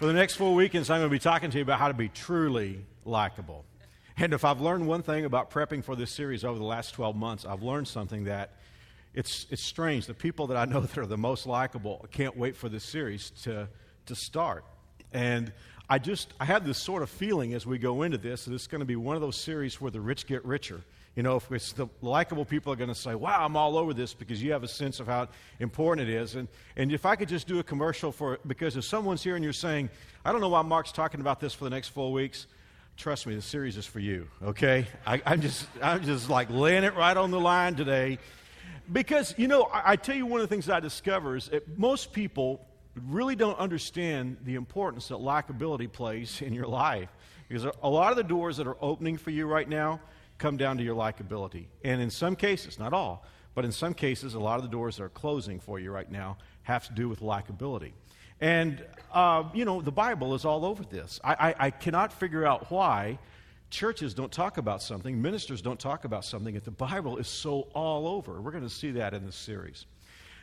For the next four weekends, I'm going to be talking to you about how to be truly likable. And if I've learned one thing about prepping for this series over the last 12 months, I've learned something that it's, it's strange. The people that I know that are the most likable can't wait for this series to, to start. And I just, I have this sort of feeling as we go into this that it's going to be one of those series where the rich get richer. You know, if it's the likable people are going to say, wow, I'm all over this because you have a sense of how important it is. And, and if I could just do a commercial for it, because if someone's here and you're saying, I don't know why Mark's talking about this for the next four weeks, trust me, the series is for you, okay? I, am just, I'm just like laying it right on the line today. Because, you know, I, I tell you one of the things I discover is that most people really don't understand the importance that likability plays in your life. Because a lot of the doors that are opening for you right now, come down to your likability. And in some cases, not all, but in some cases, a lot of the doors that are closing for you right now have to do with likability. And, uh, you know, the Bible is all over this. I, I, I, cannot figure out why churches don't talk about something, ministers don't talk about something, if the Bible is so all over. We're going to see that in this series.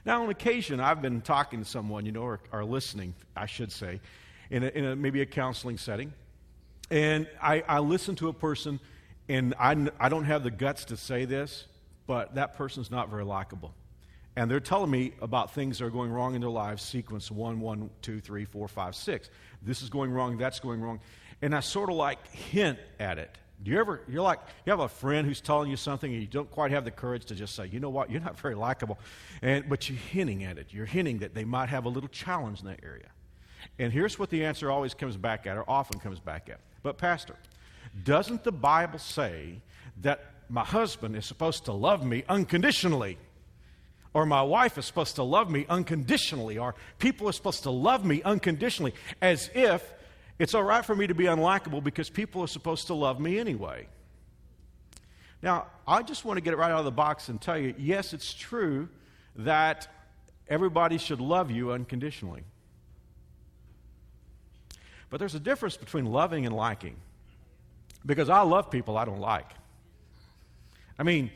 Now, on occasion, I've been talking to someone, you know, or, or listening, I should say, in, a, in a, maybe a counseling setting. And I, I listen to a person and I, I don't have the guts to say this, but that person's not very likable. And they're telling me about things that are going wrong in their lives, sequence one, one, two, three, four, five, six. This is going wrong, that's going wrong. And I sort of like hint at it. Do you ever, you're like, you have a friend who's telling you something and you don't quite have the courage to just say, you know what, you're not very likable. And, but you're hinting at it. You're hinting that they might have a little challenge in that area. And here's what the answer always comes back at, or often comes back at. But, Pastor, doesn't the Bible say that my husband is supposed to love me unconditionally? Or my wife is supposed to love me unconditionally? Or people are supposed to love me unconditionally? As if it's all right for me to be unlikable because people are supposed to love me anyway. Now, I just want to get it right out of the box and tell you yes, it's true that everybody should love you unconditionally. But there's a difference between loving and liking. Because I love people I don't like. I mean,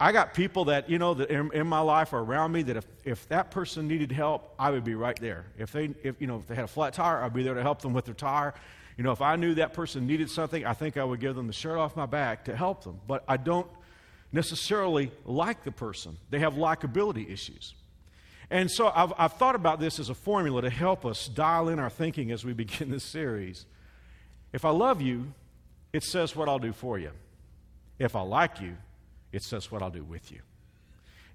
I got people that, you know, that in, in, my life are around me that if, if that person needed help, I would be right there. If they, if, you know, if they had a flat tire, I'd be there to help them with their tire. You know, if I knew that person needed something, I think I would give them the shirt off my back to help them. But I don't necessarily like the person. They have likability issues. And so I've, I've thought about this as a formula to help us dial in our thinking as we begin this series. If I love you, it says what I'll do for you. If I like you, it says what I'll do with you.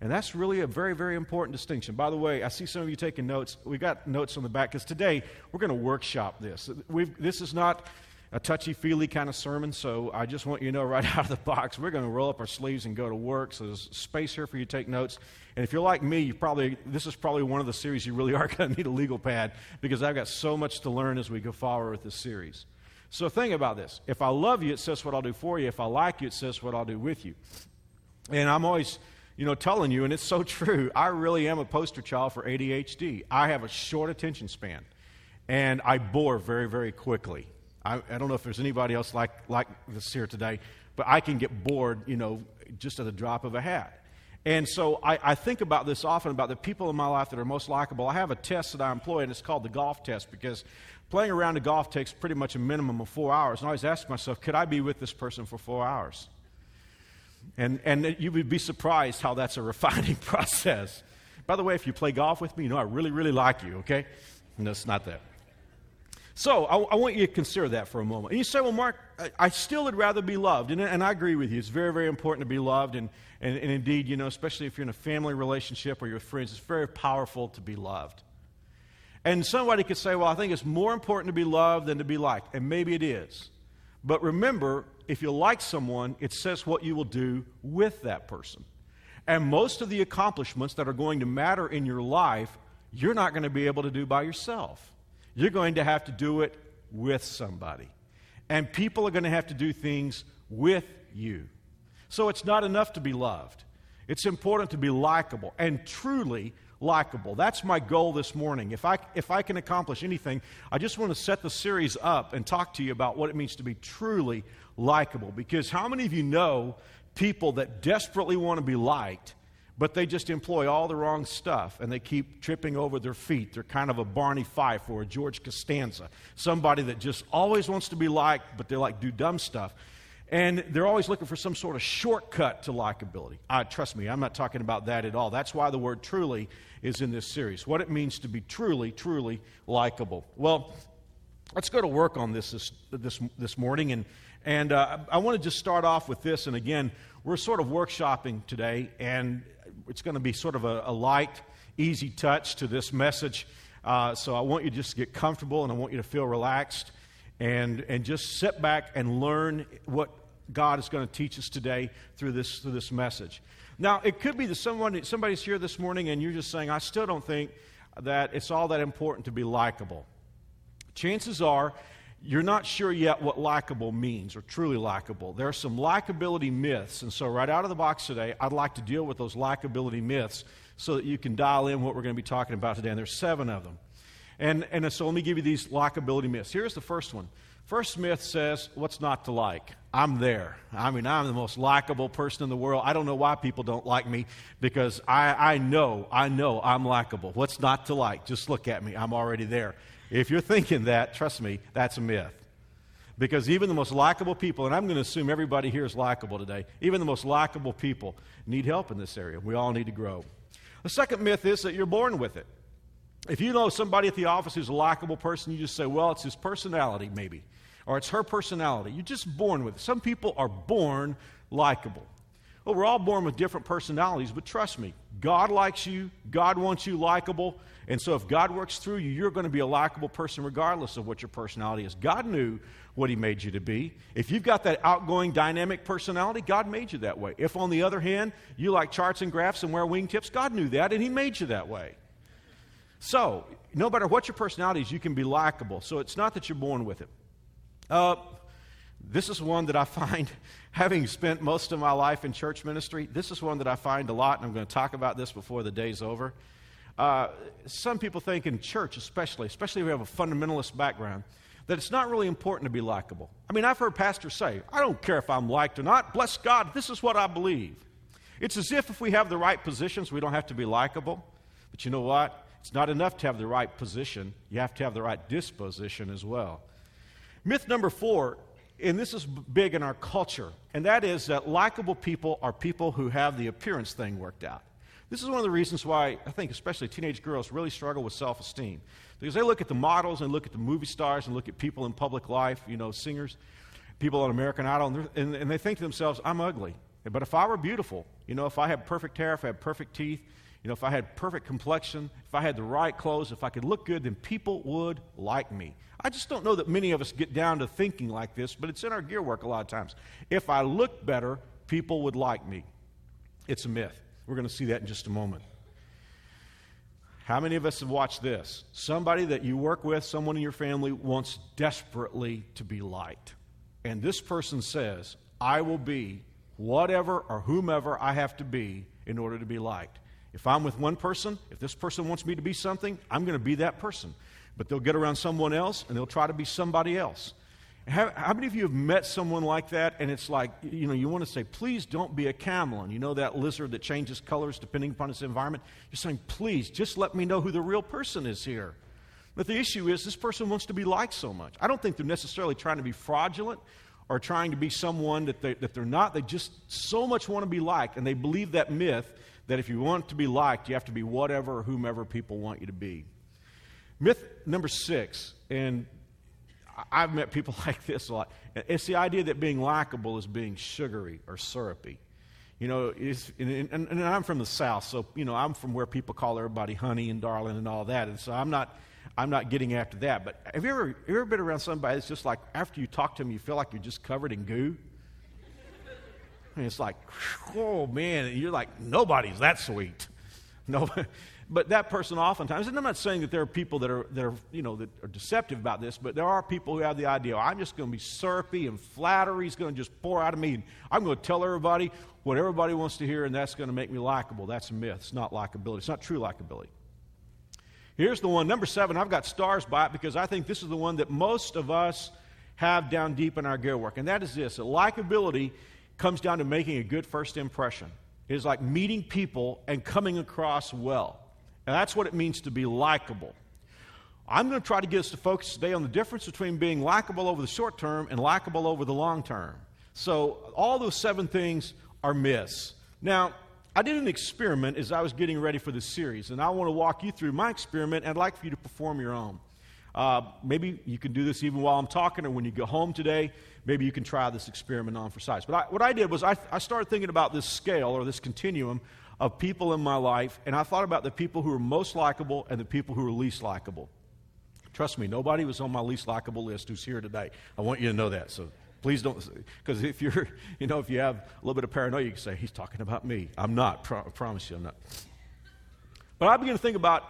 And that's really a very, very important distinction. By the way, I see some of you taking notes. We got notes on the back because today we're going to workshop this. We've, this is not a touchy feely kind of sermon, so I just want you to know right out of the box, we're going to roll up our sleeves and go to work. So there's space here for you to take notes. And if you're like me, you probably this is probably one of the series you really are going to need a legal pad because I've got so much to learn as we go forward with this series. So think about this. If I love you, it says what I'll do for you. If I like you, it says what I'll do with you. And I'm always, you know, telling you, and it's so true, I really am a poster child for ADHD. I have a short attention span, and I bore very, very quickly. I, I don't know if there's anybody else like, like this here today, but I can get bored, you know, just at the drop of a hat. And so I, I, think about this often about the people in my life that are most likable. I have a test that I employ, and it's called the golf test because playing around a golf takes pretty much a minimum of four hours. And I always ask myself, could I be with this person for four hours? And, and you would be surprised how that's a refining process. By the way, if you play golf with me, you know I really, really like you, okay? No, it's not that. So I, I, want you to consider that for a moment. And you say, well, Mark, I, I still would rather be loved. And, and, I agree with you. It's very, very important to be loved. And, and, and indeed, you know, especially if you're in a family relationship or you're with friends, it's very powerful to be loved. And somebody could say, well, I think it's more important to be loved than to be liked. And maybe it is. But remember, if you like someone, it says what you will do with that person. And most of the accomplishments that are going to matter in your life, you're not going to be able to do by yourself. You're going to have to do it with somebody. And people are going to have to do things with you. So it's not enough to be loved. It's important to be likable and truly likable. That's my goal this morning. If I, if I can accomplish anything, I just want to set the series up and talk to you about what it means to be truly likable. Because how many of you know people that desperately want to be liked, but they just employ all the wrong stuff and they keep tripping over their feet. They're kind of a Barney Fife or a George Costanza, somebody that just always wants to be liked, but they like do dumb stuff. And they're always looking for some sort of shortcut to likability. Uh, trust me, I'm not talking about that at all. That's why the word truly is in this series. What it means to be truly, truly likable. Well, let's go to work on this this, this, this morning. And, and uh, I want to just start off with this. And again, we're sort of workshopping today, and it's going to be sort of a, a light, easy touch to this message. Uh, so I want you to just get comfortable and I want you to feel relaxed and, and just sit back and learn what God is going to teach us today through this, through this message. Now, it could be that someone, somebody's here this morning and you're just saying, I still don't think that it's all that important to be likable. Chances are you're not sure yet what likable means or truly likable. There are some likability myths. And so, right out of the box today, I'd like to deal with those likability myths so that you can dial in what we're going to be talking about today. And there's seven of them. And, and so, let me give you these likability myths. Here's the first one First myth says, What's not to like? I'm there. I mean, I'm the most likable person in the world. I don't know why people don't like me because I, I know, I know I'm likable. What's not to like? Just look at me. I'm already there. If you're thinking that, trust me, that's a myth. Because even the most likable people, and I'm going to assume everybody here is likable today, even the most likable people need help in this area. We all need to grow. The second myth is that you're born with it. If you know somebody at the office who's a likable person, you just say, well, it's his personality, maybe or it's her personality. You're just born with it. Some people are born likable. Well, we're all born with different personalities, but trust me, God likes you, God wants you likable, and so if God works through you, you're going to be a likable person regardless of what your personality is. God knew what He made you to be. If you've got that outgoing, dynamic personality, God made you that way. If, on the other hand, you like charts and graphs and wear wingtips, God knew that, and He made you that way. So, no matter what your personality is, you can be likable. So it's not that you're born with it. Uh, this is one that I find, having spent most of my life in church ministry, this is one that I find a lot, and I'm going to talk about this before the day's over. Uh, some people think in church, especially, especially if we have a fundamentalist background, that it's not really important to be likable. I mean, I've heard pastors say, I don't care if I'm liked or not. Bless God, this is what I believe. It's as if if we have the right positions, we don't have to be likable. But you know what? It's not enough to have the right position, you have to have the right disposition as well. Myth number four, and this is big in our culture, and that is that likable people are people who have the appearance thing worked out. This is one of the reasons why I think, especially teenage girls, really struggle with self esteem. Because they look at the models and look at the movie stars and look at people in public life, you know, singers, people on American Idol, and, and they think to themselves, I'm ugly. But if I were beautiful, you know, if I had perfect hair, if I had perfect teeth, you know, if I had perfect complexion, if I had the right clothes, if I could look good, then people would like me. I just don't know that many of us get down to thinking like this, but it's in our gear work a lot of times. If I look better, people would like me. It's a myth. We're going to see that in just a moment. How many of us have watched this? Somebody that you work with, someone in your family, wants desperately to be liked. And this person says, I will be whatever or whomever I have to be in order to be liked. If I'm with one person, if this person wants me to be something, I'm going to be that person. But they'll get around someone else and they'll try to be somebody else. How, how, many of you have met someone like that and it's like, you know, you want to say, please don't be a camelon. You know that lizard that changes colors depending upon its environment? You're saying, please, just let me know who the real person is here. But the issue is, this person wants to be liked so much. I don't think they're necessarily trying to be fraudulent or trying to be someone that, they, that they're not. They just so much want to be liked, and they believe that myth that if you want to be liked, you have to be whatever or whomever people want you to be. Myth number six, and I've met people like this a lot. It's the idea that being likable is being sugary or syrupy. You know, and, and, and, I'm from the South, so, you know, I'm from where people call everybody honey and darling and all that. And so I'm not, I'm not getting after that. But have you ever, have ever been around somebody that's just like, after you talk to them, you feel like you're just covered in goo? And it's like, oh man, you're like, nobody's that sweet. No, but that person oftentimes, and I'm not saying that there are people that are, that are, you know, that are deceptive about this, but there are people who have the idea, I'm just going to be syrupy and flattery is going to just pour out of me. And I'm going to tell everybody what everybody wants to hear, and that's going to make me likable. That's a myth. It's not likability. It's not true likability. Here's the one, number seven. I've got stars by it because I think this is the one that most of us have down deep in our gear work, and that is this: that likability comes down to making a good first impression. Is like meeting people and coming across well. And that's what it means to be likable. I'm going to try to get us to focus today on the difference between being likable over the short term and likable over the long term. So, all those seven things are myths. Now, I did an experiment as I was getting ready for this series, and I want to walk you through my experiment, and I'd like for you to perform your own. Uh, maybe you can do this even while I'm talking, or when you go home today, maybe you can try this experiment on for size. But I, what I did was I, I started thinking about this scale or this continuum of people in my life, and I thought about the people who are most likable and the people who are least likable. Trust me, nobody was on my least likable list who's here today. I want you to know that. So please don't, because if you're, you know, if you have a little bit of paranoia, you can say, he's talking about me. I'm not. Pro- I promise you, I'm not. But I began to think about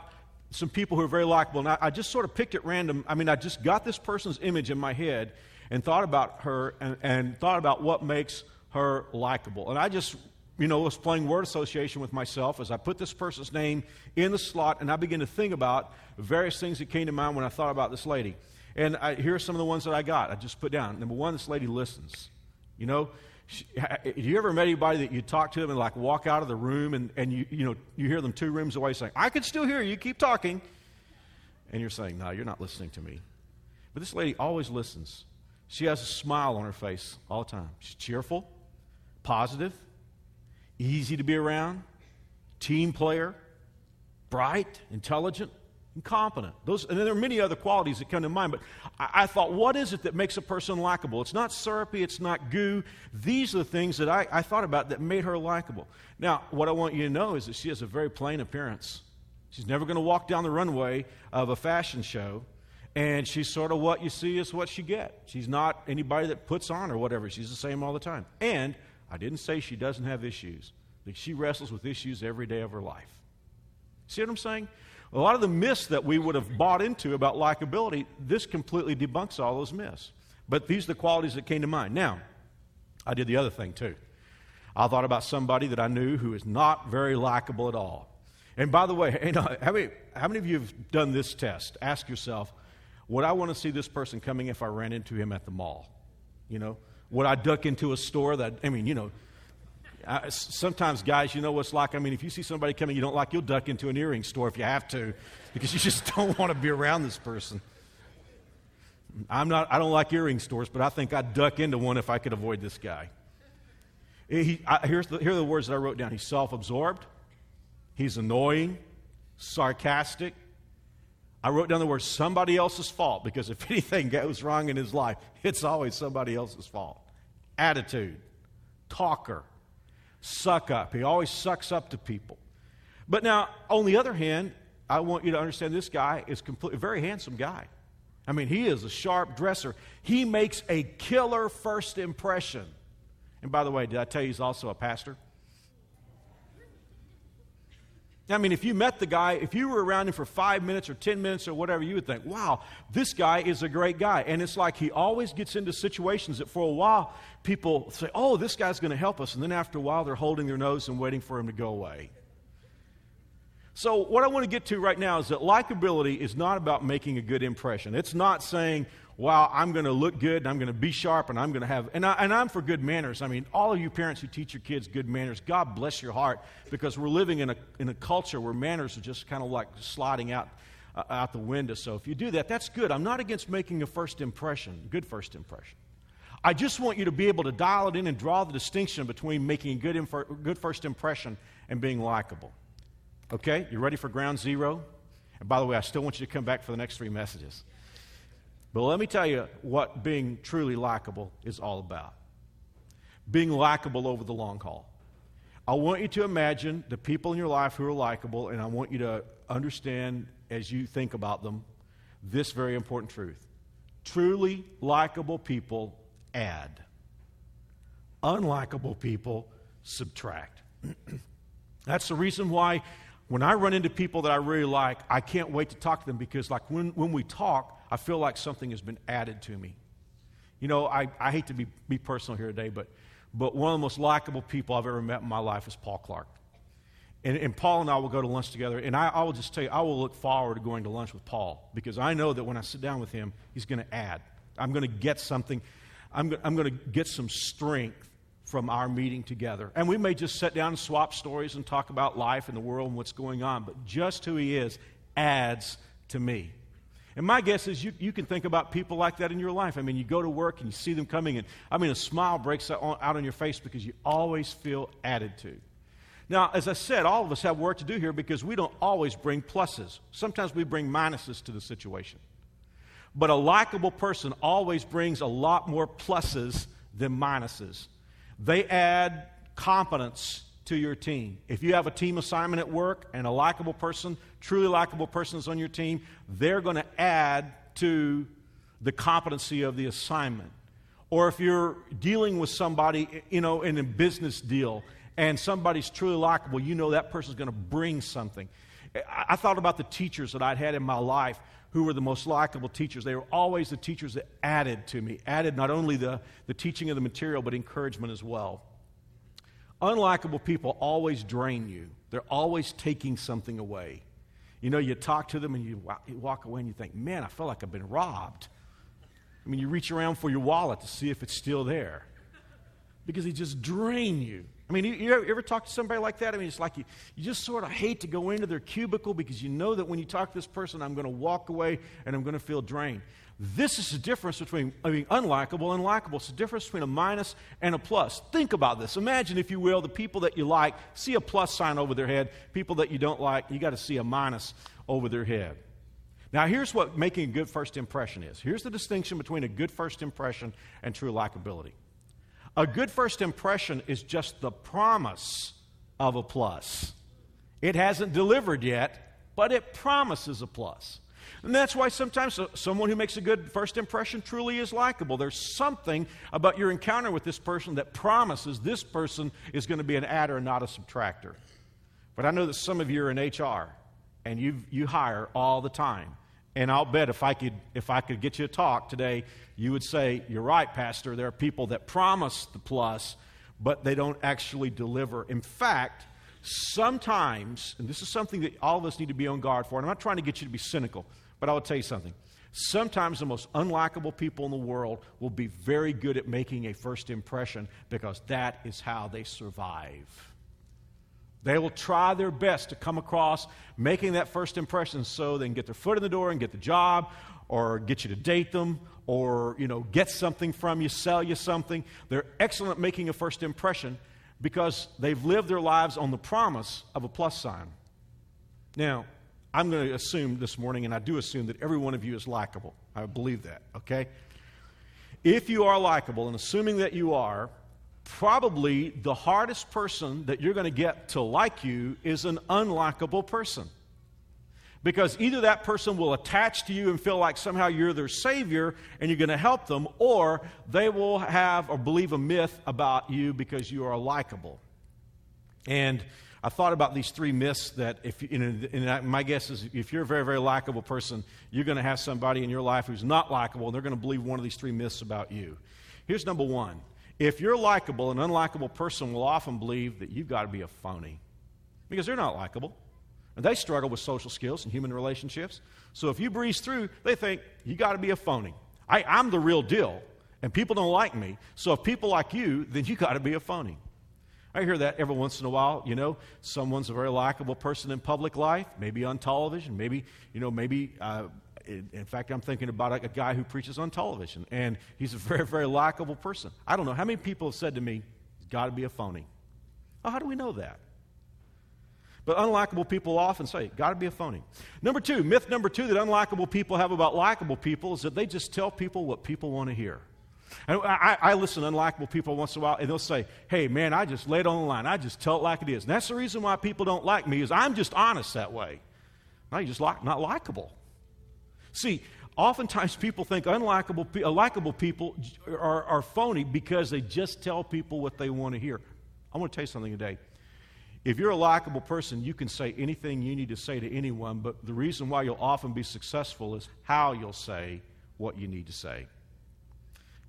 some people who are very likable, and I, I, just sort of picked at random. I mean, I just got this person's image in my head and thought about her and, and thought about what makes her likable. And I just you know, was playing word association with myself as I put this person's name in the slot and I began to think about various things that came to mind when I thought about this lady. And I, here are some of the ones that I got. I just put down. Number one, this lady listens. You know, have you ever met anybody that you talk to them and like walk out of the room and, and you, you know, you hear them two rooms away saying, I can still hear you, keep talking. And you're saying, no, you're not listening to me. But this lady always listens. She has a smile on her face all the time. She's cheerful, positive, easy to be around, team player, bright, intelligent, and competent. Those, and there are many other qualities that come to mind, but I, I, thought, what is it that makes a person likable? It's not syrupy, it's not goo. These are the things that I, I thought about that made her likable. Now, what I want you to know is that she has a very plain appearance. She's never going to walk down the runway of a fashion show, and she's sort of what you see is what you get. She's not anybody that puts on or whatever. She's the same all the time. And I didn't say she doesn't have issues, she wrestles with issues every day of her life. See what I'm saying? A lot of the myths that we would have bought into about likability, this completely debunks all those myths. But these are the qualities that came to mind. Now, I did the other thing too. I thought about somebody that I knew who is not very likable at all. And by the way, you know, how, many, how many of you have done this test? Ask yourself, would I want to see this person coming if I ran into him at the mall? You know, would I duck into a store that, I mean, you know, I, sometimes guys, you know what it's like. I mean, if you see somebody coming you don't like, you'll duck into an earring store if you have to because you just don't want to be around this person. I'm not, I don't like earring stores, but I think I'd duck into one if I could avoid this guy. He, I, here's the, here are the words that I wrote down. He's self absorbed, he's annoying, sarcastic, I wrote down the word somebody else's fault because if anything goes wrong in his life, it's always somebody else's fault. Attitude, talker, suck up. He always sucks up to people. But now, on the other hand, I want you to understand this guy is completely, a very handsome guy. I mean, he is a sharp dresser. He makes a killer first impression. And by the way, did I tell you he's also a pastor? I mean, if you met the guy, if you were around him for five minutes or 10 minutes or whatever, you would think, wow, this guy is a great guy. And it's like he always gets into situations that for a while people say, oh, this guy's going to help us. And then after a while, they're holding their nose and waiting for him to go away. So, what I want to get to right now is that likability is not about making a good impression. It's not saying, wow, I'm going to look good and I'm going to be sharp and I'm going to have, and, I, and I'm for good manners. I mean, all of you parents who teach your kids good manners, God bless your heart because we're living in a, in a culture where manners are just kind of like sliding out, uh, out the window. So if you do that, that's good. I'm not against making a first impression, good first impression. I just want you to be able to dial it in and draw the distinction between making a good, infer- good first impression and being likable. Okay? You ready for ground zero? And by the way, I still want you to come back for the next three messages. But let me tell you what being truly likable is all about being likable over the long haul. I want you to imagine the people in your life who are likable, and I want you to understand as you think about them this very important truth. Truly likable people add, unlikable people subtract. That's the reason why when I run into people that I really like, I can't wait to talk to them because, like, when, when we talk, I feel like something has been added to me. You know, I, I hate to be, be personal here today, but, but one of the most likable people I've ever met in my life is Paul Clark. And, and Paul and I will go to lunch together. And I, I will just tell you, I will look forward to going to lunch with Paul because I know that when I sit down with him, he's going to add. I'm going to get something. I'm, I'm going to get some strength from our meeting together. And we may just sit down and swap stories and talk about life and the world and what's going on, but just who he is adds to me. And my guess is you, you can think about people like that in your life. I mean, you go to work and you see them coming, and I mean, a smile breaks out on, out on your face because you always feel added to. Now, as I said, all of us have work to do here because we don't always bring pluses. Sometimes we bring minuses to the situation. But a likable person always brings a lot more pluses than minuses. They add competence to your team. If you have a team assignment at work and a likable person, truly likable person is on your team, they're going to add to the competency of the assignment. Or if you're dealing with somebody, you know, in a business deal and somebody's truly likable, you know that person's going to bring something. I thought about the teachers that I'd had in my life who were the most likable teachers. They were always the teachers that added to me, added not only the, the teaching of the material, but encouragement as well. Unlikable people always drain you, they're always taking something away. You know, you talk to them and you walk away and you think, man, I feel like I've been robbed. I mean, you reach around for your wallet to see if it's still there because they just drain you. I mean, you, you, ever, talk to somebody like that? I mean, it's like you, you just sort of hate to go into their cubicle because you know that when you talk to this person, I'm going to walk away and I'm going to feel drained. This is the difference between I mean, unlikable and likable. It's the difference between a minus and a plus. Think about this. Imagine, if you will, the people that you like see a plus sign over their head. People that you don't like, you got to see a minus over their head. Now, here's what making a good first impression is. Here's the distinction between a good first impression and true likability. A good first impression is just the promise of a plus. It hasn't delivered yet, but it promises a plus. And that's why sometimes someone who makes a good first impression truly is likable. There's something about your encounter with this person that promises this person is going to be an adder and not a subtractor. But I know that some of you are in HR and you, you hire all the time. And I'll bet if I could if I could get you to talk today, you would say, You're right, Pastor. There are people that promise the plus, but they don't actually deliver. In fact, sometimes, and this is something that all of us need to be on guard for, and I'm not trying to get you to be cynical, but I will tell you something. Sometimes the most unlikable people in the world will be very good at making a first impression because that is how they survive. They will try their best to come across making that first impression so they can get their foot in the door and get the job or get you to date them or you know get something from you sell you something they're excellent at making a first impression because they've lived their lives on the promise of a plus sign. Now i'm going to assume this morning and i do assume that every one of you is likable. I believe that okay? If you are likable and assuming that you are probably the hardest person that you're going to get to like you is an unlikable person. Because either that person will attach to you and feel like somehow you're their savior and you're going to help them, or they will have or believe a myth about you because you are likable. And I thought about these three myths that, if you know, and my guess is if you're a very, very likable person, you're going to have somebody in your life who's not likable, and they're going to believe one of these three myths about you. Here's number one if you're likable, an unlikable person will often believe that you've got to be a phony because they're not likable. And they struggle with social skills and human relationships. So if you breeze through, they think you got to be a phony. I, I'm the real deal, and people don't like me. So if people like you, then you got to be a phony. I hear that every once in a while. You know, someone's a very likable person in public life, maybe on television, maybe you know, maybe uh, in fact, I'm thinking about a, guy who preaches on television, and he's a very, very likable person. I don't know how many people have said to me, got to be a phony. How do we know that? But unlikable people often say, got to be a phony. Number two, myth number two that unlikable people have about likable people is that they just tell people what people want to hear. And I, I, listen to unlikable people once in a while, and they'll say, hey, man, I just lay it on the line. I just tell it like it is. And that's the reason why people don't like me is I'm just honest that way. Now you're just like, not likable. See, oftentimes people think unlikable, uh, likable people are, are phony because they just tell people what they want to hear. I want to tell you something today. If you're a likable person, you can say anything you need to say to anyone, but the reason why you'll often be successful is how you'll say what you need to say.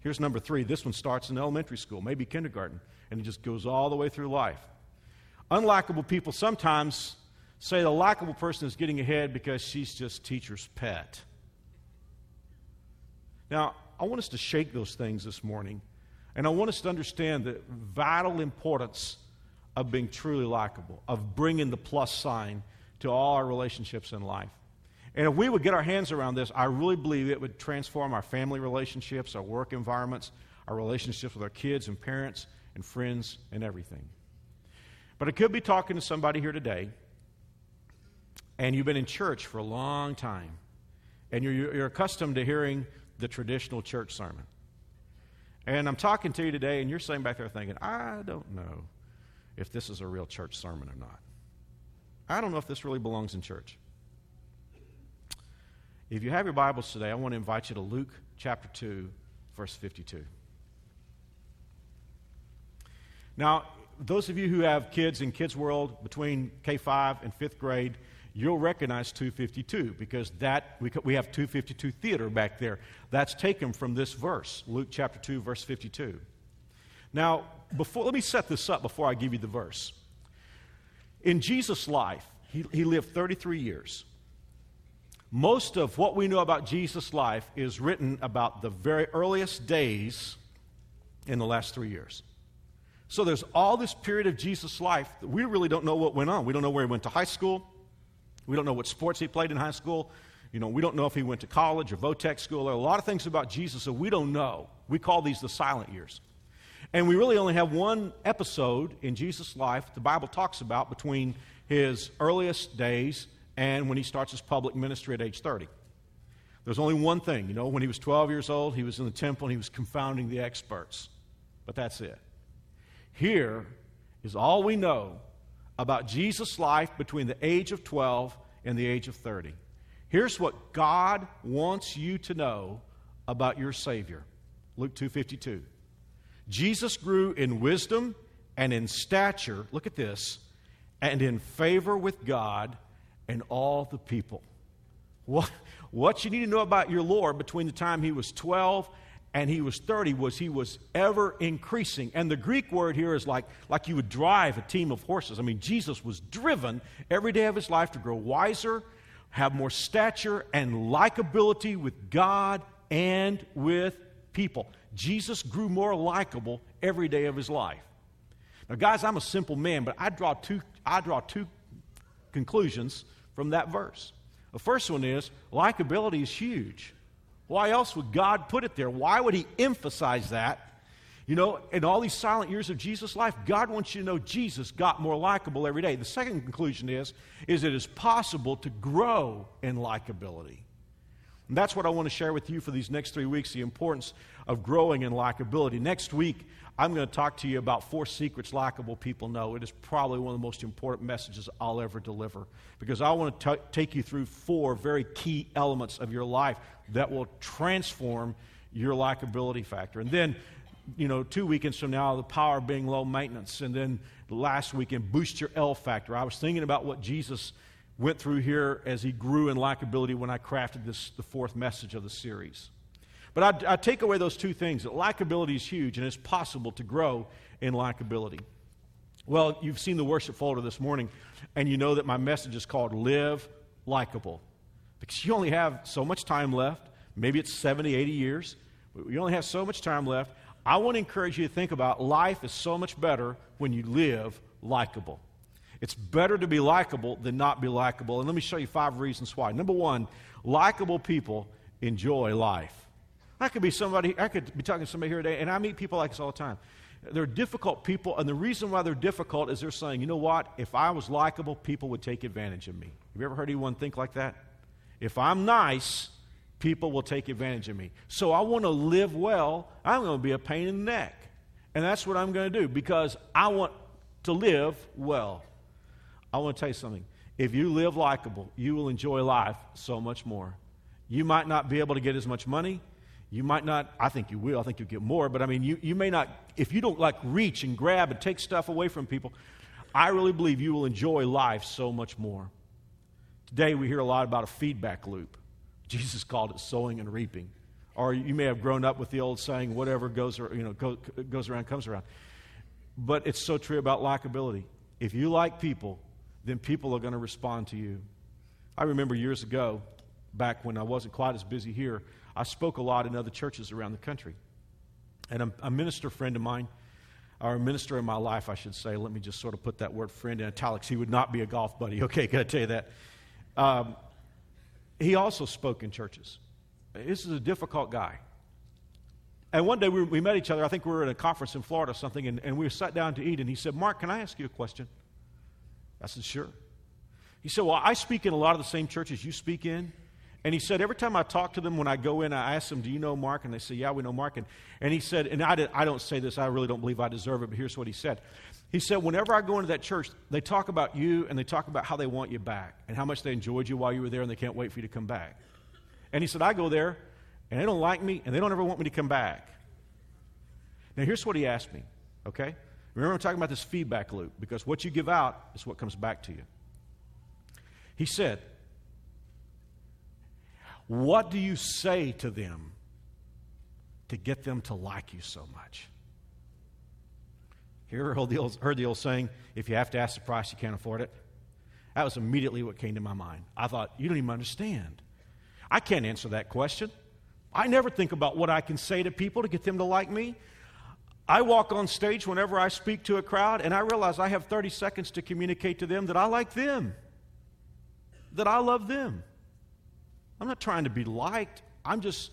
Here's number three. This one starts in elementary school, maybe kindergarten, and it just goes all the way through life. Unlikable people sometimes say the likable person is getting ahead because she's just teacher's pet. Now, I want us to shake those things this morning. And I want us to understand the vital importance of being truly likable, of bringing the plus sign to all our relationships in life. And if we would get our hands around this, I really believe it would transform our family relationships, our work environments, our relationships with our kids and parents and friends and everything. But I could be talking to somebody here today, and you've been in church for a long time, and you're, you're accustomed to hearing the traditional church sermon. And I'm talking to you today, and you're sitting back there thinking, I don't know if this is a real church sermon or not. I don't know if this really belongs in church. If you have your Bibles today, I want to invite you to Luke chapter 2, verse 52. Now, those of you who have kids in Kids World between K 5 and 5th grade, you'll recognize 252 because that we, we have 252 theater back there. That's taken from this verse, Luke chapter 2, verse 52. Now, before, let me set this up before I give you the verse. In Jesus' life, he, he lived 33 years. Most of what we know about Jesus' life is written about the very earliest days in the last three years. So there's all this period of Jesus' life that we really don't know what went on. We don't know where he went to high school. We don't know what sports he played in high school. You know, we don't know if he went to college or Votech school. There are a lot of things about Jesus that we don't know. We call these the silent years. And we really only have one episode in Jesus' life the Bible talks about between his earliest days and when he starts his public ministry at age 30. There's only one thing. You know, when he was 12 years old, he was in the temple and he was confounding the experts. But that's it. Here is all we know about Jesus' life between the age of 12 and the age of 30. Here's what God wants you to know about your Savior. Luke 2:52. Jesus grew in wisdom and in stature, look at this, and in favor with God and all the people. What, what you need to know about your Lord between the time he was 12 and he was 30 was he was ever increasing. And the Greek word here is like, like you would drive a team of horses. I mean, Jesus was driven every day of his life to grow wiser, have more stature and likability with God and with people. Jesus grew more likable every day of his life. Now, guys, I'm a simple man, but I draw two, I draw two conclusions from that verse. The first one is likability is huge. Why else would God put it there? Why would He emphasize that? You know, in all these silent years of Jesus' life, God wants you to know Jesus got more likable every day. The second conclusion is, is it is possible to grow in likability. And that's what I want to share with you for these next three weeks the importance of growing in likability. Next week, I'm going to talk to you about four secrets likable people know. It is probably one of the most important messages I'll ever deliver because I want to t- take you through four very key elements of your life that will transform your likability factor. And then, you know, two weekends from now, the power of being low maintenance. And then last weekend, boost your L factor. I was thinking about what Jesus went through here as he grew in likability when I crafted this, the fourth message of the series. But I, I take away those two things that likability is huge and it's possible to grow in likability. Well, you've seen the worship folder this morning, and you know that my message is called Live Likable. Because you only have so much time left. Maybe it's 70, 80 years. But you only have so much time left. I want to encourage you to think about life is so much better when you live likable. It's better to be likable than not be likable. And let me show you five reasons why. Number one, likable people enjoy life. I could be somebody, I could be talking to somebody here today, and I meet people like this all the time. They're difficult people, and the reason why they're difficult is they're saying, you know what? If I was likable, people would take advantage of me. Have you ever heard anyone think like that? If I'm nice, people will take advantage of me. So I want to live well. I'm going to be a pain in the neck. And that's what I'm going to do because I want to live well. I want to tell you something. If you live likable, you will enjoy life so much more. You might not be able to get as much money. You might not, I think you will, I think you'll get more, but I mean, you, you may not, if you don't like reach and grab and take stuff away from people, I really believe you will enjoy life so much more. Today we hear a lot about a feedback loop. Jesus called it sowing and reaping. Or you may have grown up with the old saying, whatever goes, you know, goes around comes around. But it's so true about likability. If you like people, then people are going to respond to you. I remember years ago, back when I wasn't quite as busy here, I spoke a lot in other churches around the country. And a, a minister friend of mine, or a minister in my life, I should say, let me just sort of put that word friend in italics. He would not be a golf buddy. Okay, got to tell you that. Um, he also spoke in churches. This is a difficult guy. And one day we, we, met each other. I think we were at a conference in Florida or something, and, and we sat down to eat. And he said, Mark, can I ask you a question? I said, Sure. He said, Well, I speak in a lot of the same churches you speak in. And he said, every time I talk to them, when I go in, I ask them, Do you know Mark? And they say, Yeah, we know Mark. And, and he said, And I, did, I don't say this, I really don't believe I deserve it, but here's what he said. He said, Whenever I go into that church, they talk about you and they talk about how they want you back and how much they enjoyed you while you were there and they can't wait for you to come back. And he said, I go there and they don't like me and they don't ever want me to come back. Now, here's what he asked me, okay? Remember, I'm talking about this feedback loop because what you give out is what comes back to you. He said, what do you say to them to get them to like you so much? Ever heard the, old, heard the old saying, if you have to ask the price, you can't afford it? That was immediately what came to my mind. I thought, you don't even understand. I can't answer that question. I never think about what I can say to people to get them to like me. I walk on stage whenever I speak to a crowd, and I realize I have 30 seconds to communicate to them that I like them, that I love them. I'm not trying to be liked. I'm just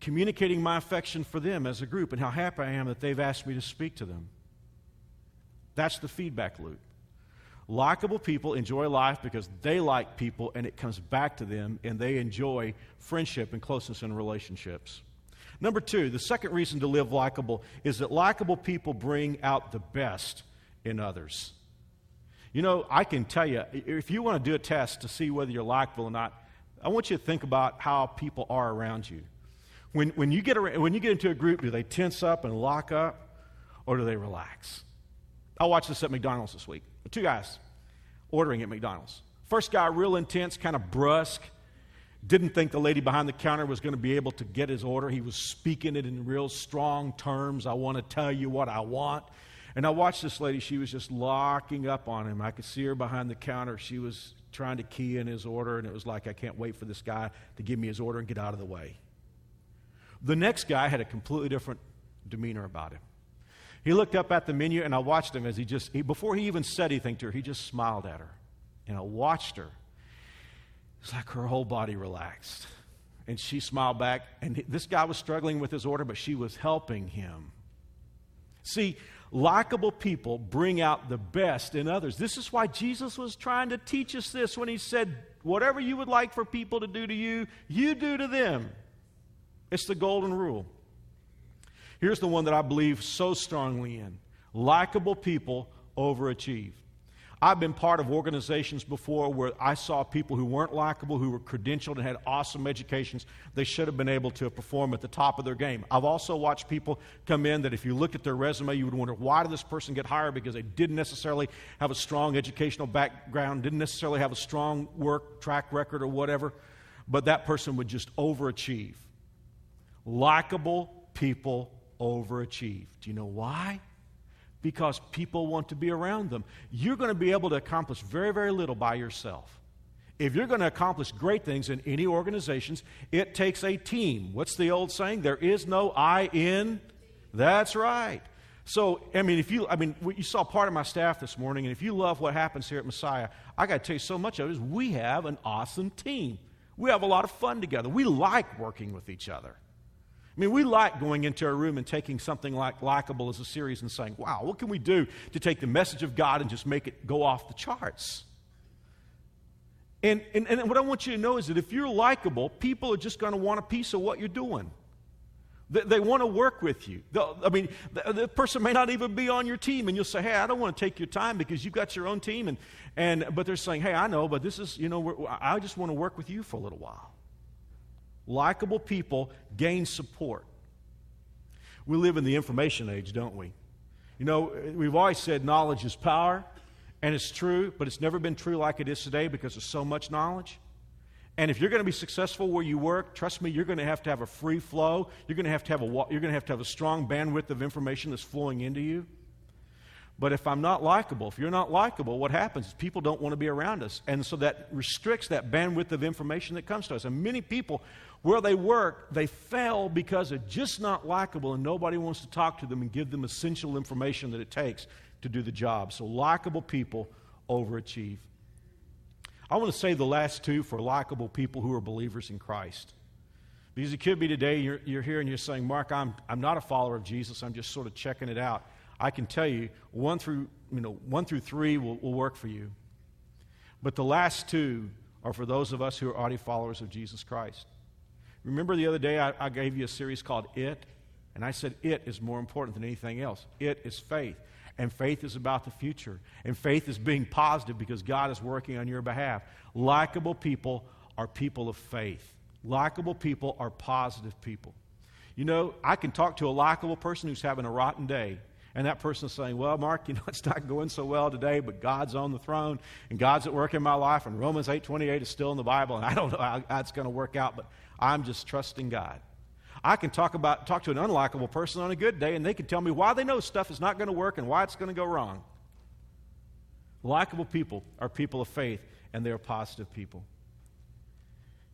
communicating my affection for them as a group and how happy I am that they've asked me to speak to them. That's the feedback loop. Likeable people enjoy life because they like people and it comes back to them and they enjoy friendship and closeness in relationships. Number two, the second reason to live likable is that likable people bring out the best in others. You know, I can tell you, if you want to do a test to see whether you're likable or not, I want you to think about how people are around you. When, when, you get around, when you get into a group, do they tense up and lock up or do they relax? I watched this at McDonald's this week. Two guys ordering at McDonald's. First guy, real intense, kind of brusque. Didn't think the lady behind the counter was going to be able to get his order. He was speaking it in real strong terms. I want to tell you what I want. And I watched this lady. She was just locking up on him. I could see her behind the counter. She was trying to key in his order, and it was like, I can't wait for this guy to give me his order and get out of the way. The next guy had a completely different demeanor about him. He looked up at the menu, and I watched him as he just, he, before he even said anything to her, he just smiled at her. And I watched her. It's like her whole body relaxed. And she smiled back, and this guy was struggling with his order, but she was helping him. See, likable people bring out the best in others. This is why Jesus was trying to teach us this when he said, Whatever you would like for people to do to you, you do to them. It's the golden rule. Here's the one that I believe so strongly in likable people overachieve. I've been part of organizations before where I saw people who weren't likable, who were credentialed and had awesome educations. They should have been able to perform at the top of their game. I've also watched people come in that if you looked at their resume, you would wonder why did this person get hired? Because they didn't necessarily have a strong educational background, didn't necessarily have a strong work track record or whatever, but that person would just overachieve. Likable people overachieve. Do you know why? Because people want to be around them. You're going to be able to accomplish very, very little by yourself. If you're going to accomplish great things in any organizations, it takes a team. What's the old saying? There is no I in. That's right. So, I mean, if you, I mean, you saw part of my staff this morning, and if you love what happens here at Messiah, I got to tell you so much of it is we have an awesome team. We have a lot of fun together. We like working with each other. I mean, we like going into a room and taking something like likable as a series and saying, wow, what can we do to take the message of God and just make it go off the charts? And, and, and what I want you to know is that if you're likable, people are just going to want a piece of what you're doing. They, they want to work with you. The, I mean, the, the, person may not even be on your team, and you'll say, hey, I don't want to take your time because you've got your own team. And, and, but they're saying, hey, I know, but this is, you know, I just want to work with you for a little while likable people gain support. We live in the information age, don't we? You know, we've always said knowledge is power, and it's true, but it's never been true like it is today because there's so much knowledge. And if you're going to be successful where you work, trust me, you're going to have to have a free flow. You're going to have to have a you're going to have to have a strong bandwidth of information that's flowing into you. But if I'm not likable, if you're not likable, what happens is people don't want to be around us. And so that restricts that bandwidth of information that comes to us. And many people, where they work, they fail because they're just not likable and nobody wants to talk to them and give them essential information that it takes to do the job. So likable people overachieve. I want to say the last two for likable people who are believers in Christ. Because it could be today you're, you're here and you're saying, Mark, I'm, I'm not a follower of Jesus, I'm just sort of checking it out. I can tell you one through, you know, one through three will, will work for you. But the last two are for those of us who are already followers of Jesus Christ. Remember the other day I, I gave you a series called It? And I said it is more important than anything else. It is faith. And faith is about the future. And faith is being positive because God is working on your behalf. Likeable people are people of faith. Likeable people are positive people. You know, I can talk to a likable person who's having a rotten day, and that person is saying, Well, Mark, you know, it's not going so well today, but God's on the throne, and God's at work in my life, and Romans 8 28 is still in the Bible, and I don't know how that's going to work out, but I'm just trusting God. I can talk about talk to an unlikable person on a good day, and they can tell me why they know stuff is not going to work and why it's going to go wrong. Likable people are people of faith, and they are positive people.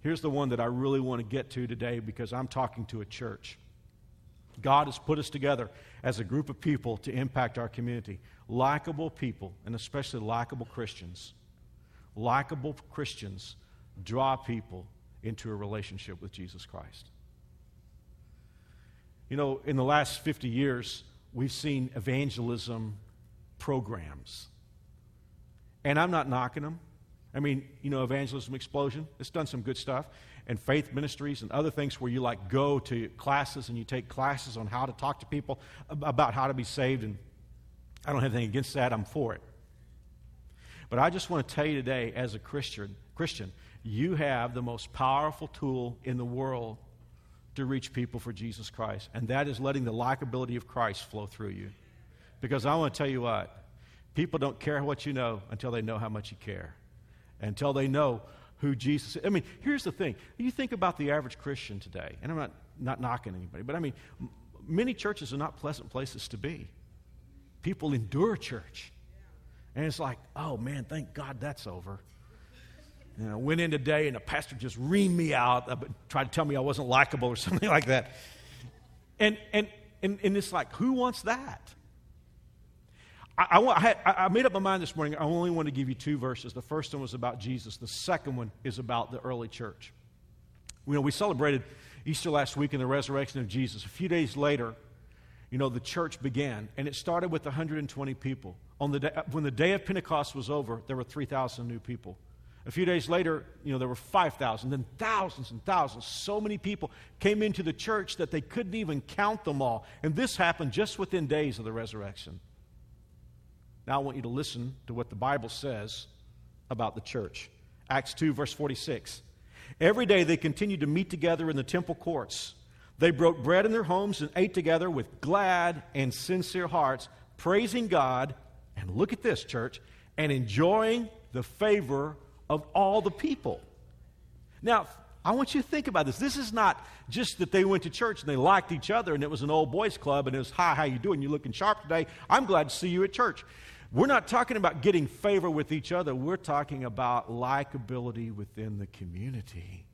Here's the one that I really want to get to today because I'm talking to a church. God has put us together as a group of people to impact our community. Likable people, and especially likable Christians. Likable Christians draw people into a relationship with Jesus Christ. You know, in the last 50 years, we've seen evangelism programs. And I'm not knocking them. I mean, you know, Evangelism Explosion, it's done some good stuff. And faith ministries and other things where you like go to classes and you take classes on how to talk to people about how to be saved. And I don't have anything against that, I'm for it. But I just want to tell you today, as a Christian, Christian, you have the most powerful tool in the world to reach people for Jesus Christ, and that is letting the likability of Christ flow through you. Because I want to tell you what, people don't care what you know until they know how much you care until they know who Jesus is. I mean, here's the thing. You think about the average Christian today, and I'm not, not knocking anybody, but I mean, many churches are not pleasant places to be. People endure church. And it's like, oh man, thank God that's over. And I went in today and the pastor just reamed me out, uh, tried to tell me I wasn't likable or something like that. And, and, and, and it's like, who wants that? I, I, I, made up my mind this morning. I only want to give you two verses. The first one was about Jesus, the second one is about the early church. You know, we celebrated Easter last week and the resurrection of Jesus. A few days later, you know, the church began, and it started with 120 people. On the day, when the day of Pentecost was over, there were 3,000 new people. A few days later, you know, there were 5,000, then thousands and thousands. So many people came into the church that they couldn't even count them all. And this happened just within days of the resurrection. Now I want you to listen to what the Bible says about the church. Acts 2, verse 46. Every day they continued to meet together in the temple courts. They broke bread in their homes and ate together with glad and sincere hearts, praising God, and look at this, church, and enjoying the favor of all the people. Now, I want you to think about this. This is not just that they went to church and they liked each other and it was an old boys club and it was, hi, how you doing? You looking sharp today? I'm glad to see you at church. We're not talking about getting favor with each other. We're talking about likability within the community.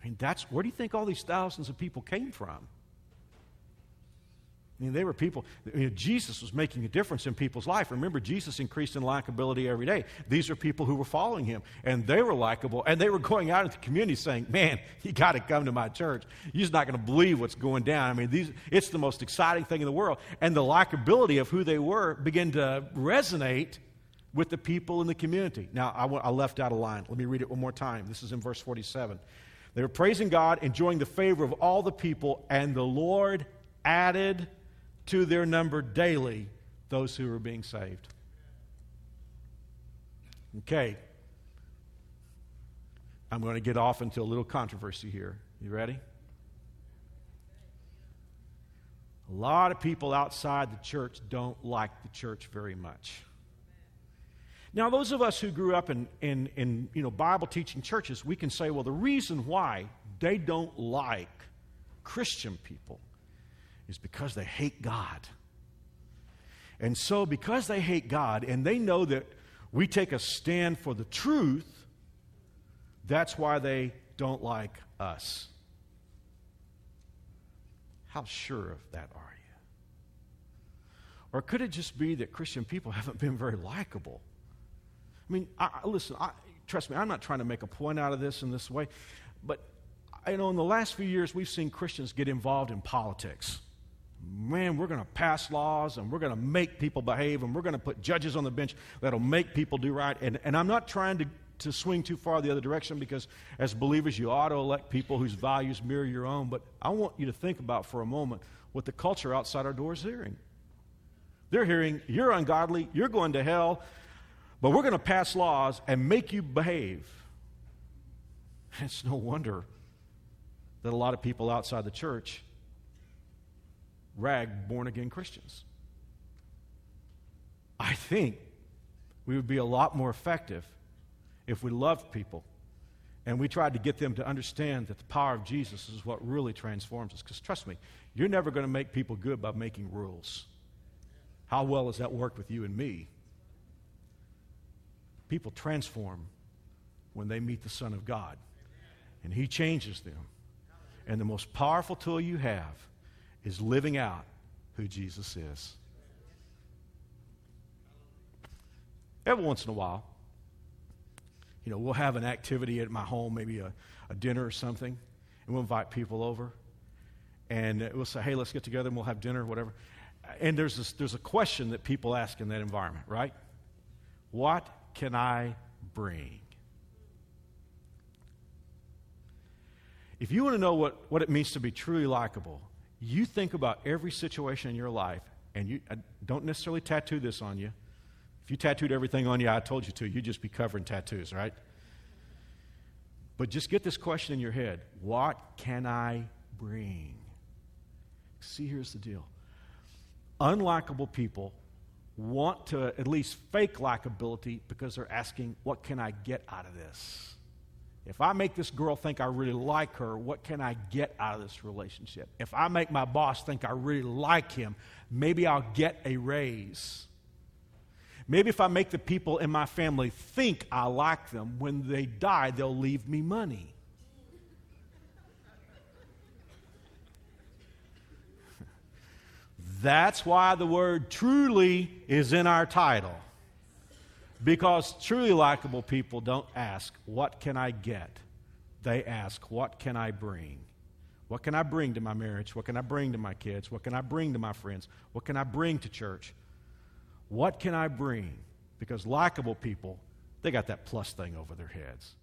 I mean, that's where do you think all these thousands of people came from? I mean, they were people, Jesus was making a difference in people's life. Remember, Jesus increased in likability every day. These are people who were following him, and they were likable, and they were going out into the community saying, Man, you got to come to my church. You're just not going to believe what's going down. I mean, these, it's the most exciting thing in the world. And the likability of who they were began to resonate with the people in the community. Now, I, I left out a line. Let me read it one more time. This is in verse 47. They were praising God, enjoying the favor of all the people, and the Lord added to their number daily those who are being saved. Okay. I'm going to get off into a little controversy here. You ready? A lot of people outside the church don't like the church very much. Now, those of us who grew up in, in, in you know, Bible teaching churches, we can say, well, the reason why they don't like Christian people is because they hate God. And so, because they hate God and they know that we take a stand for the truth, that's why they don't like us. How sure of that are you? Or could it just be that Christian people haven't been very likable? I mean, I, listen, I, trust me, I'm not trying to make a point out of this in this way, but you know, in the last few years, we've seen Christians get involved in politics. Man, we're going to pass laws and we're going to make people behave and we're going to put judges on the bench that'll make people do right. And, and I'm not trying to, to swing too far the other direction because as believers, you ought to elect people whose values mirror your own. But I want you to think about for a moment what the culture outside our doors is hearing. They're hearing, you're ungodly, you're going to hell, but we're going to pass laws and make you behave. And It's no wonder that a lot of people outside the church rag born again Christians. I think we would be a lot more effective if we loved people and we tried to get them to understand that the power of Jesus is what really transforms us. Because trust me, you're never going to make people good by making rules. How well has that worked with you and me? People transform when they meet the Son of God, and He changes them. And the most powerful tool you have is living out who Jesus is. Every once in a while, you know, we'll have an activity at my home, maybe a, a dinner or something, and we'll invite people over. And we'll say, hey, let's get together and we'll have dinner, whatever. And there's, this, there's a question that people ask in that environment, right? What can I bring? If you want to know what, what it means to be truly likable, you think about every situation in your life, and you I don't necessarily tattoo this on you. If you tattooed everything on you, I told you to, you'd just be covering tattoos, right? But just get this question in your head What can I bring? See, here's the deal unlikable people want to at least fake likability because they're asking, What can I get out of this? If I make this girl think I really like her, what can I get out of this relationship? If I make my boss think I really like him, maybe I'll get a raise. Maybe if I make the people in my family think I like them, when they die, they'll leave me money. That's why the word truly is in our title. Because truly likable people don't ask, What can I get? They ask, What can I bring? What can I bring to my marriage? What can I bring to my kids? What can I bring to my friends? What can I bring to church? What can I bring? Because likable people, they got that plus thing over their heads.